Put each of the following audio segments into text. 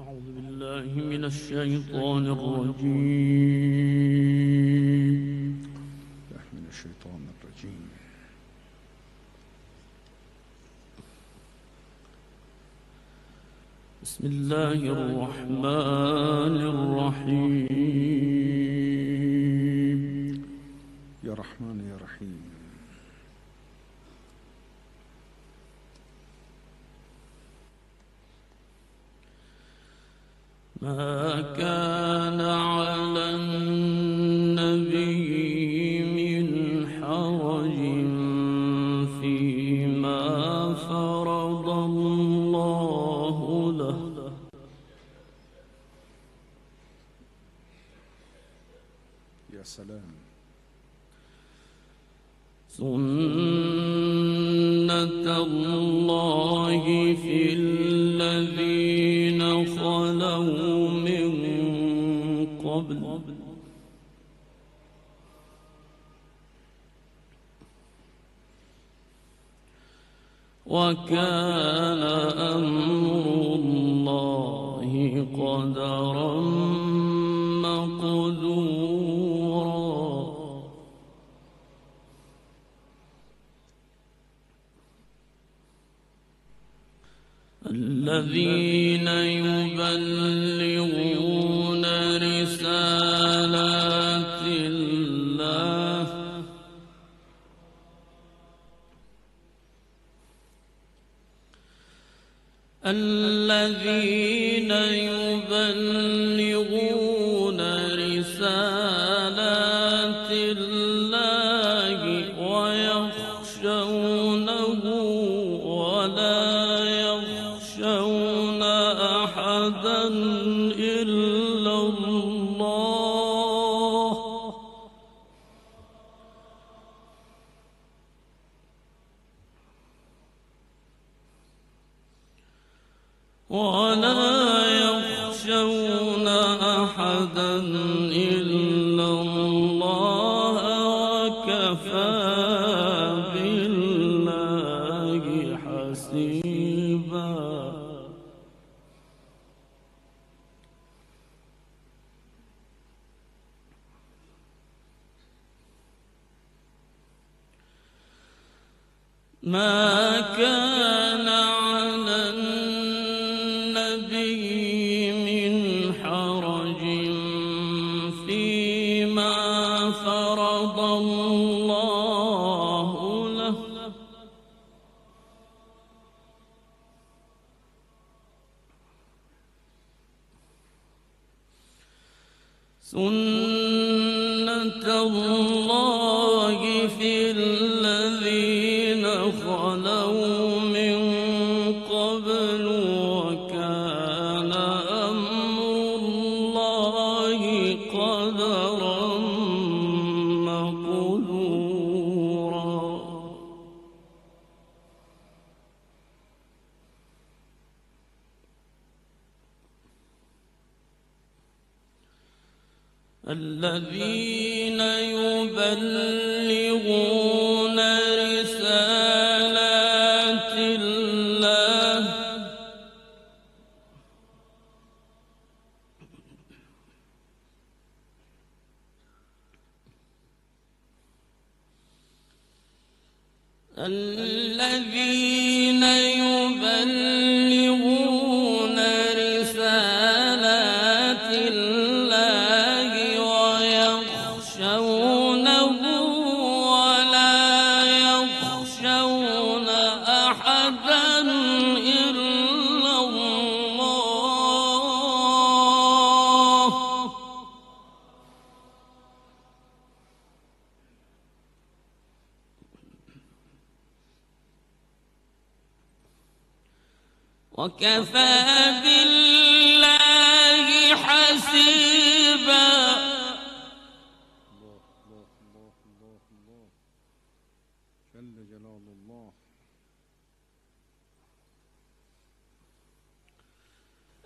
أعوذ بالله من الشيطان الرجيم. من الشيطان الرجيم. بسم الله الرحمن الرحيم. يا رحمن يا رحيم. ما كان على النبي من حرج فيما فرض الله له. يا سلام. سنة الله في وكان إلا الله وكفى بالله حسيبا. ما الله في الذين الذين جلال الله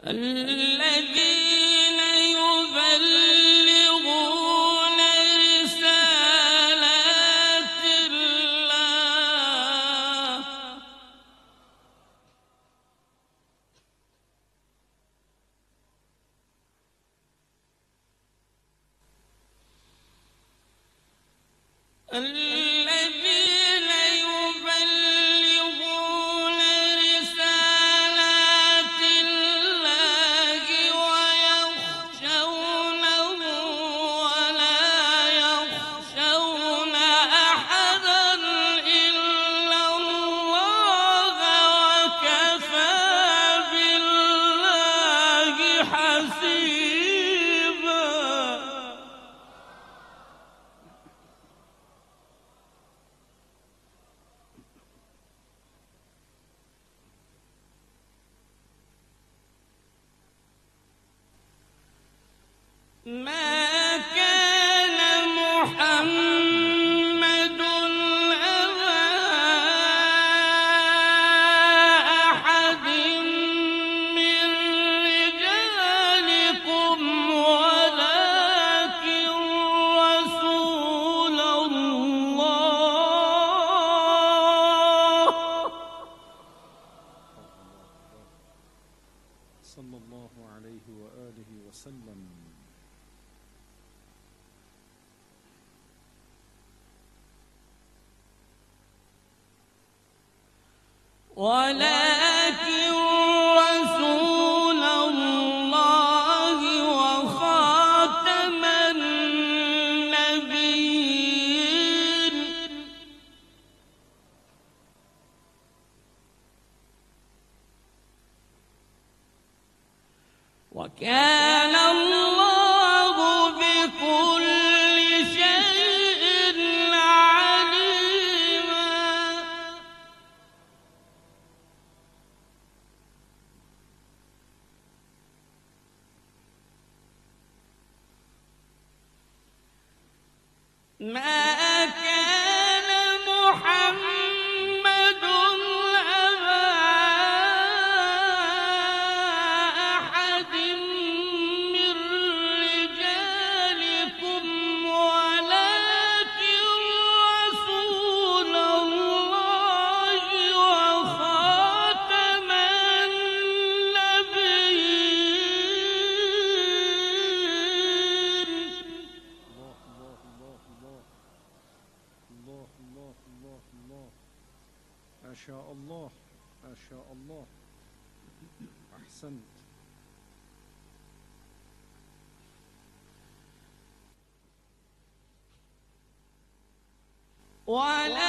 الذين صلى الله عليه وآله وسلم. ولا ما 我。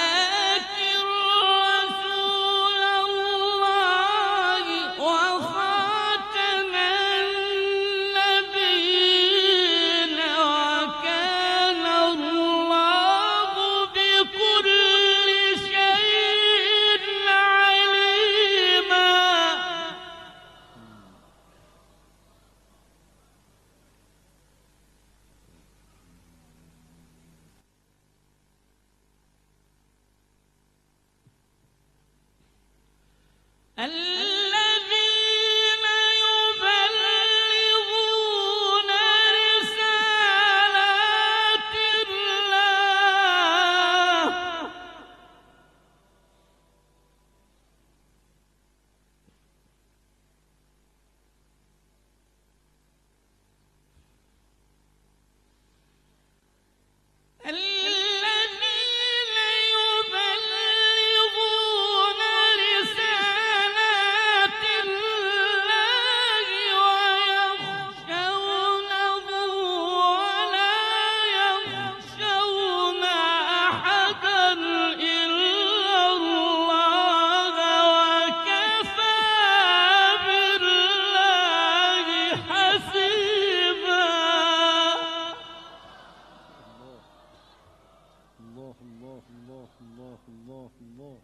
الله الله الله الله الله الله.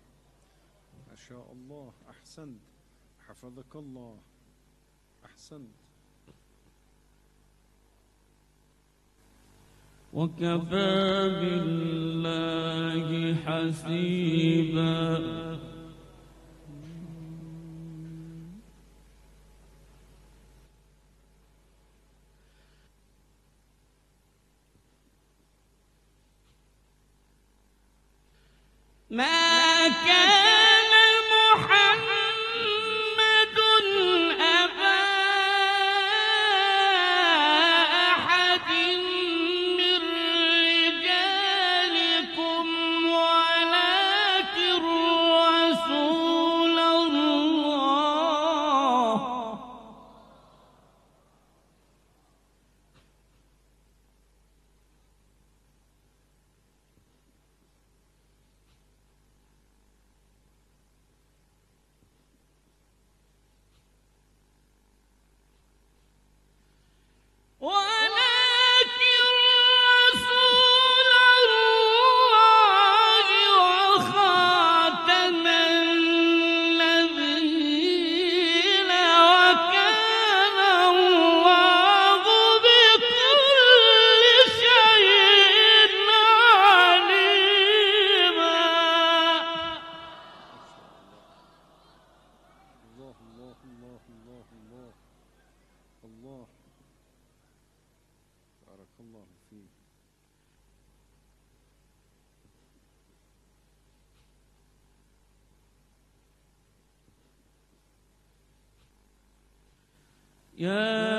ما شاء الله. أحسنت. حفظك الله. أحسنت. وكفى بالله حسيبا. man. الله فيك. يا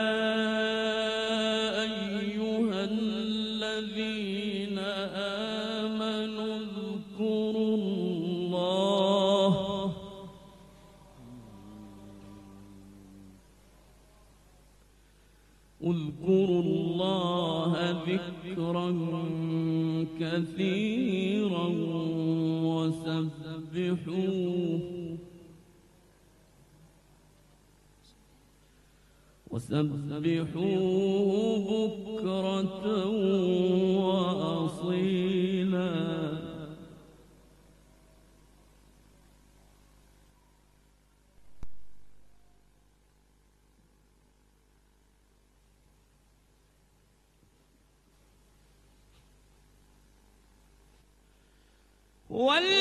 وسبحوه بكرة وأصيلا. والذي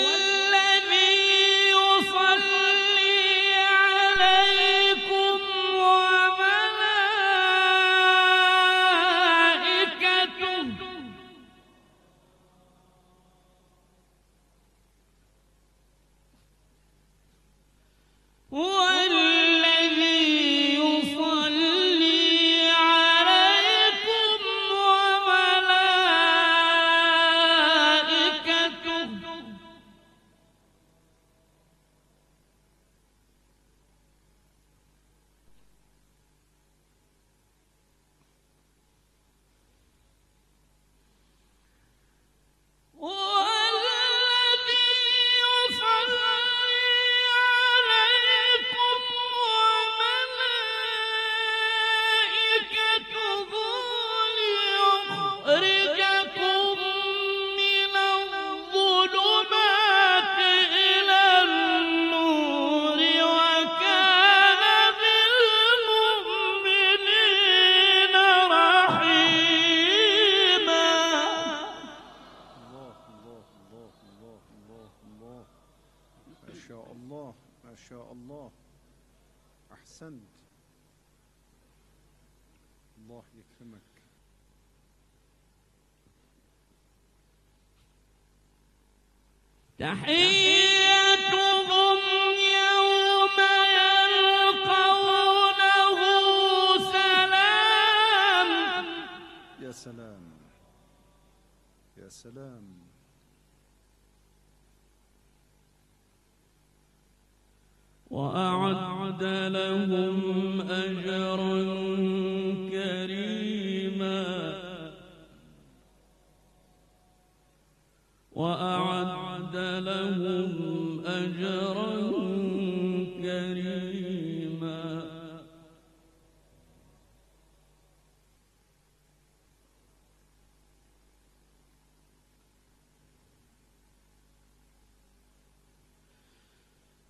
تحيتهم يوم يلقونه سلام. يا سلام. يا سلام. وأعد لهم أجرا وأعد لهم أجرا كريما.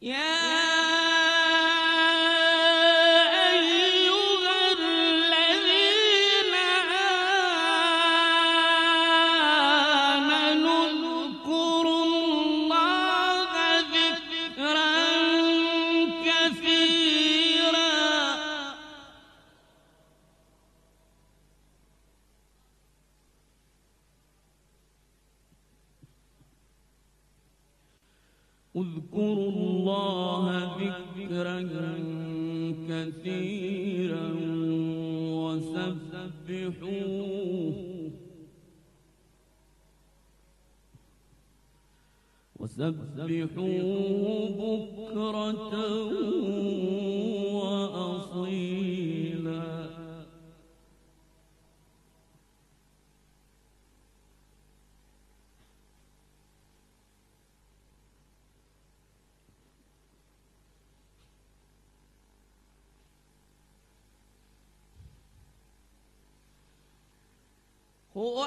يا اذكروا الله ذكرا كثيرا وسبحوه وسبحوه بكرة وأصيلا. هو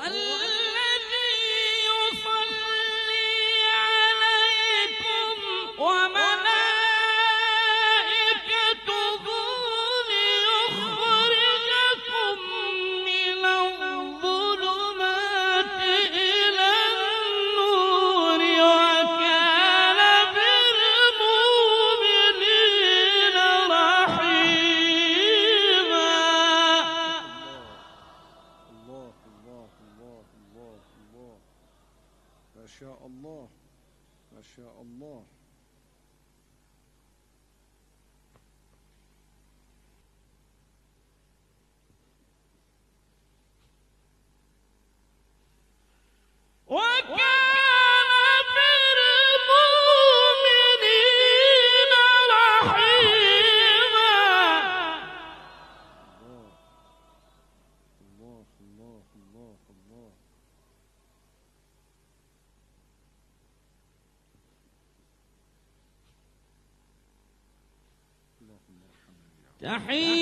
تحية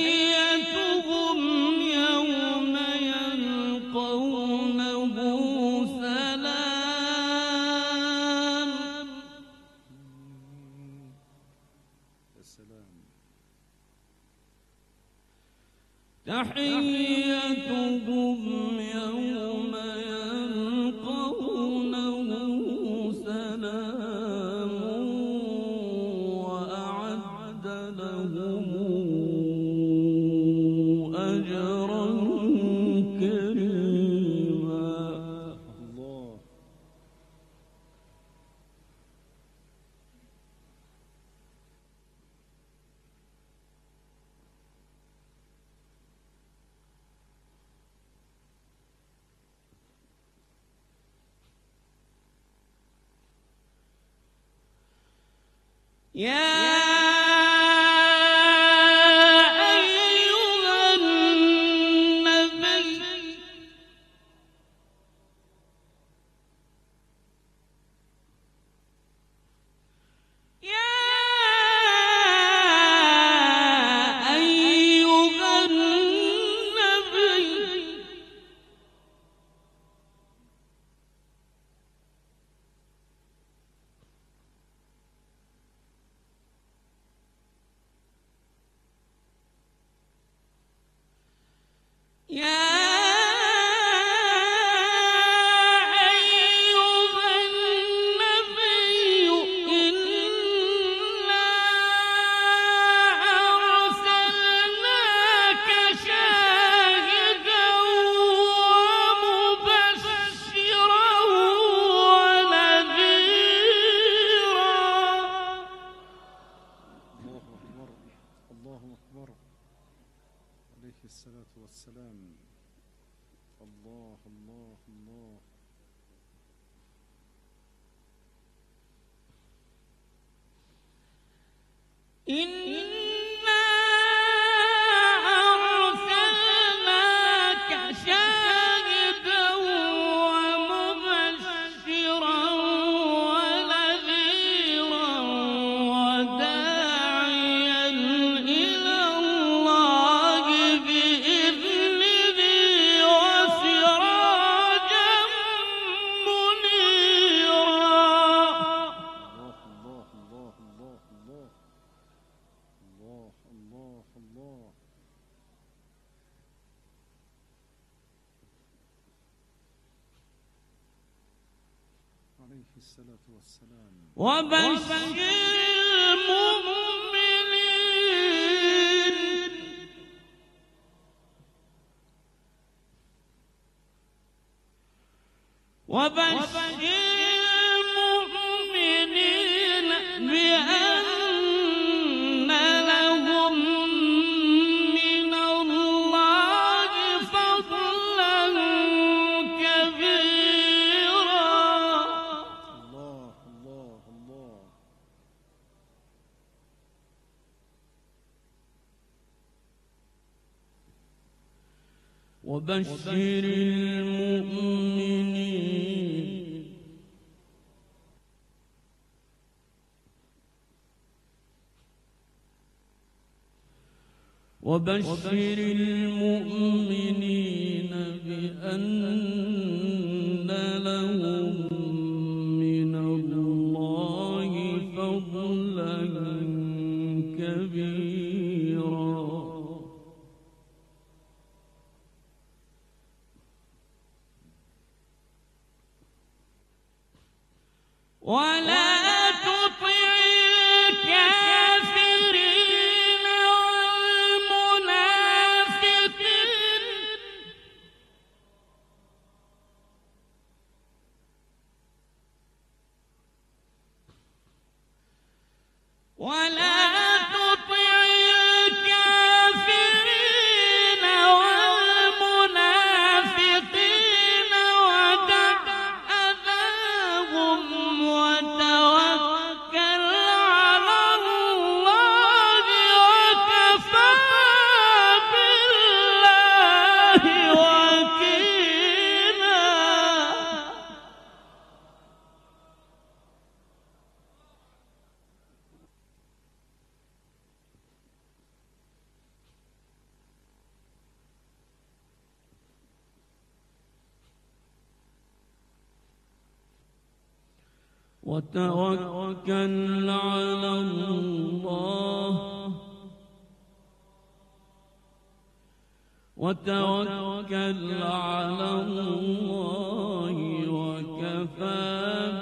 أكبر. عليه الصلاة والسلام. الله الله الله. إن وبشر المؤمنين. وبشر وبشر المؤمنين وبشر المؤمنين بأن وتوكل على الله. وتوكل على الله وكفى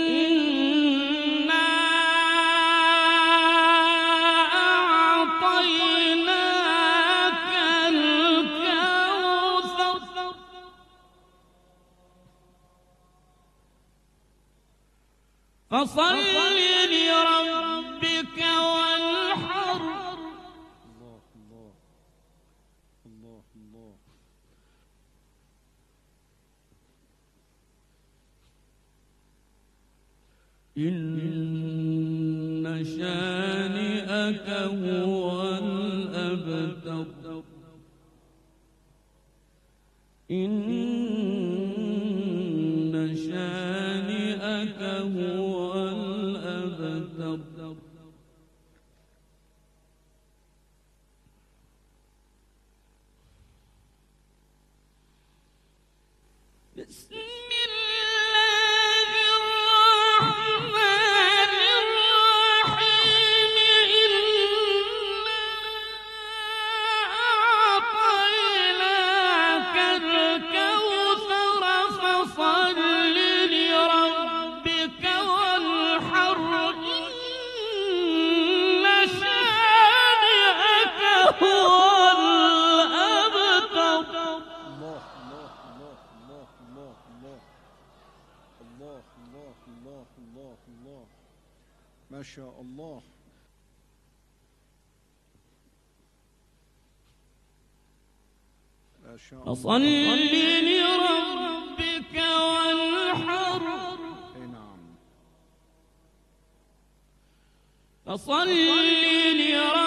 إن ما شاء الله. ما فصل لربك والحر. نعم. فصل لربك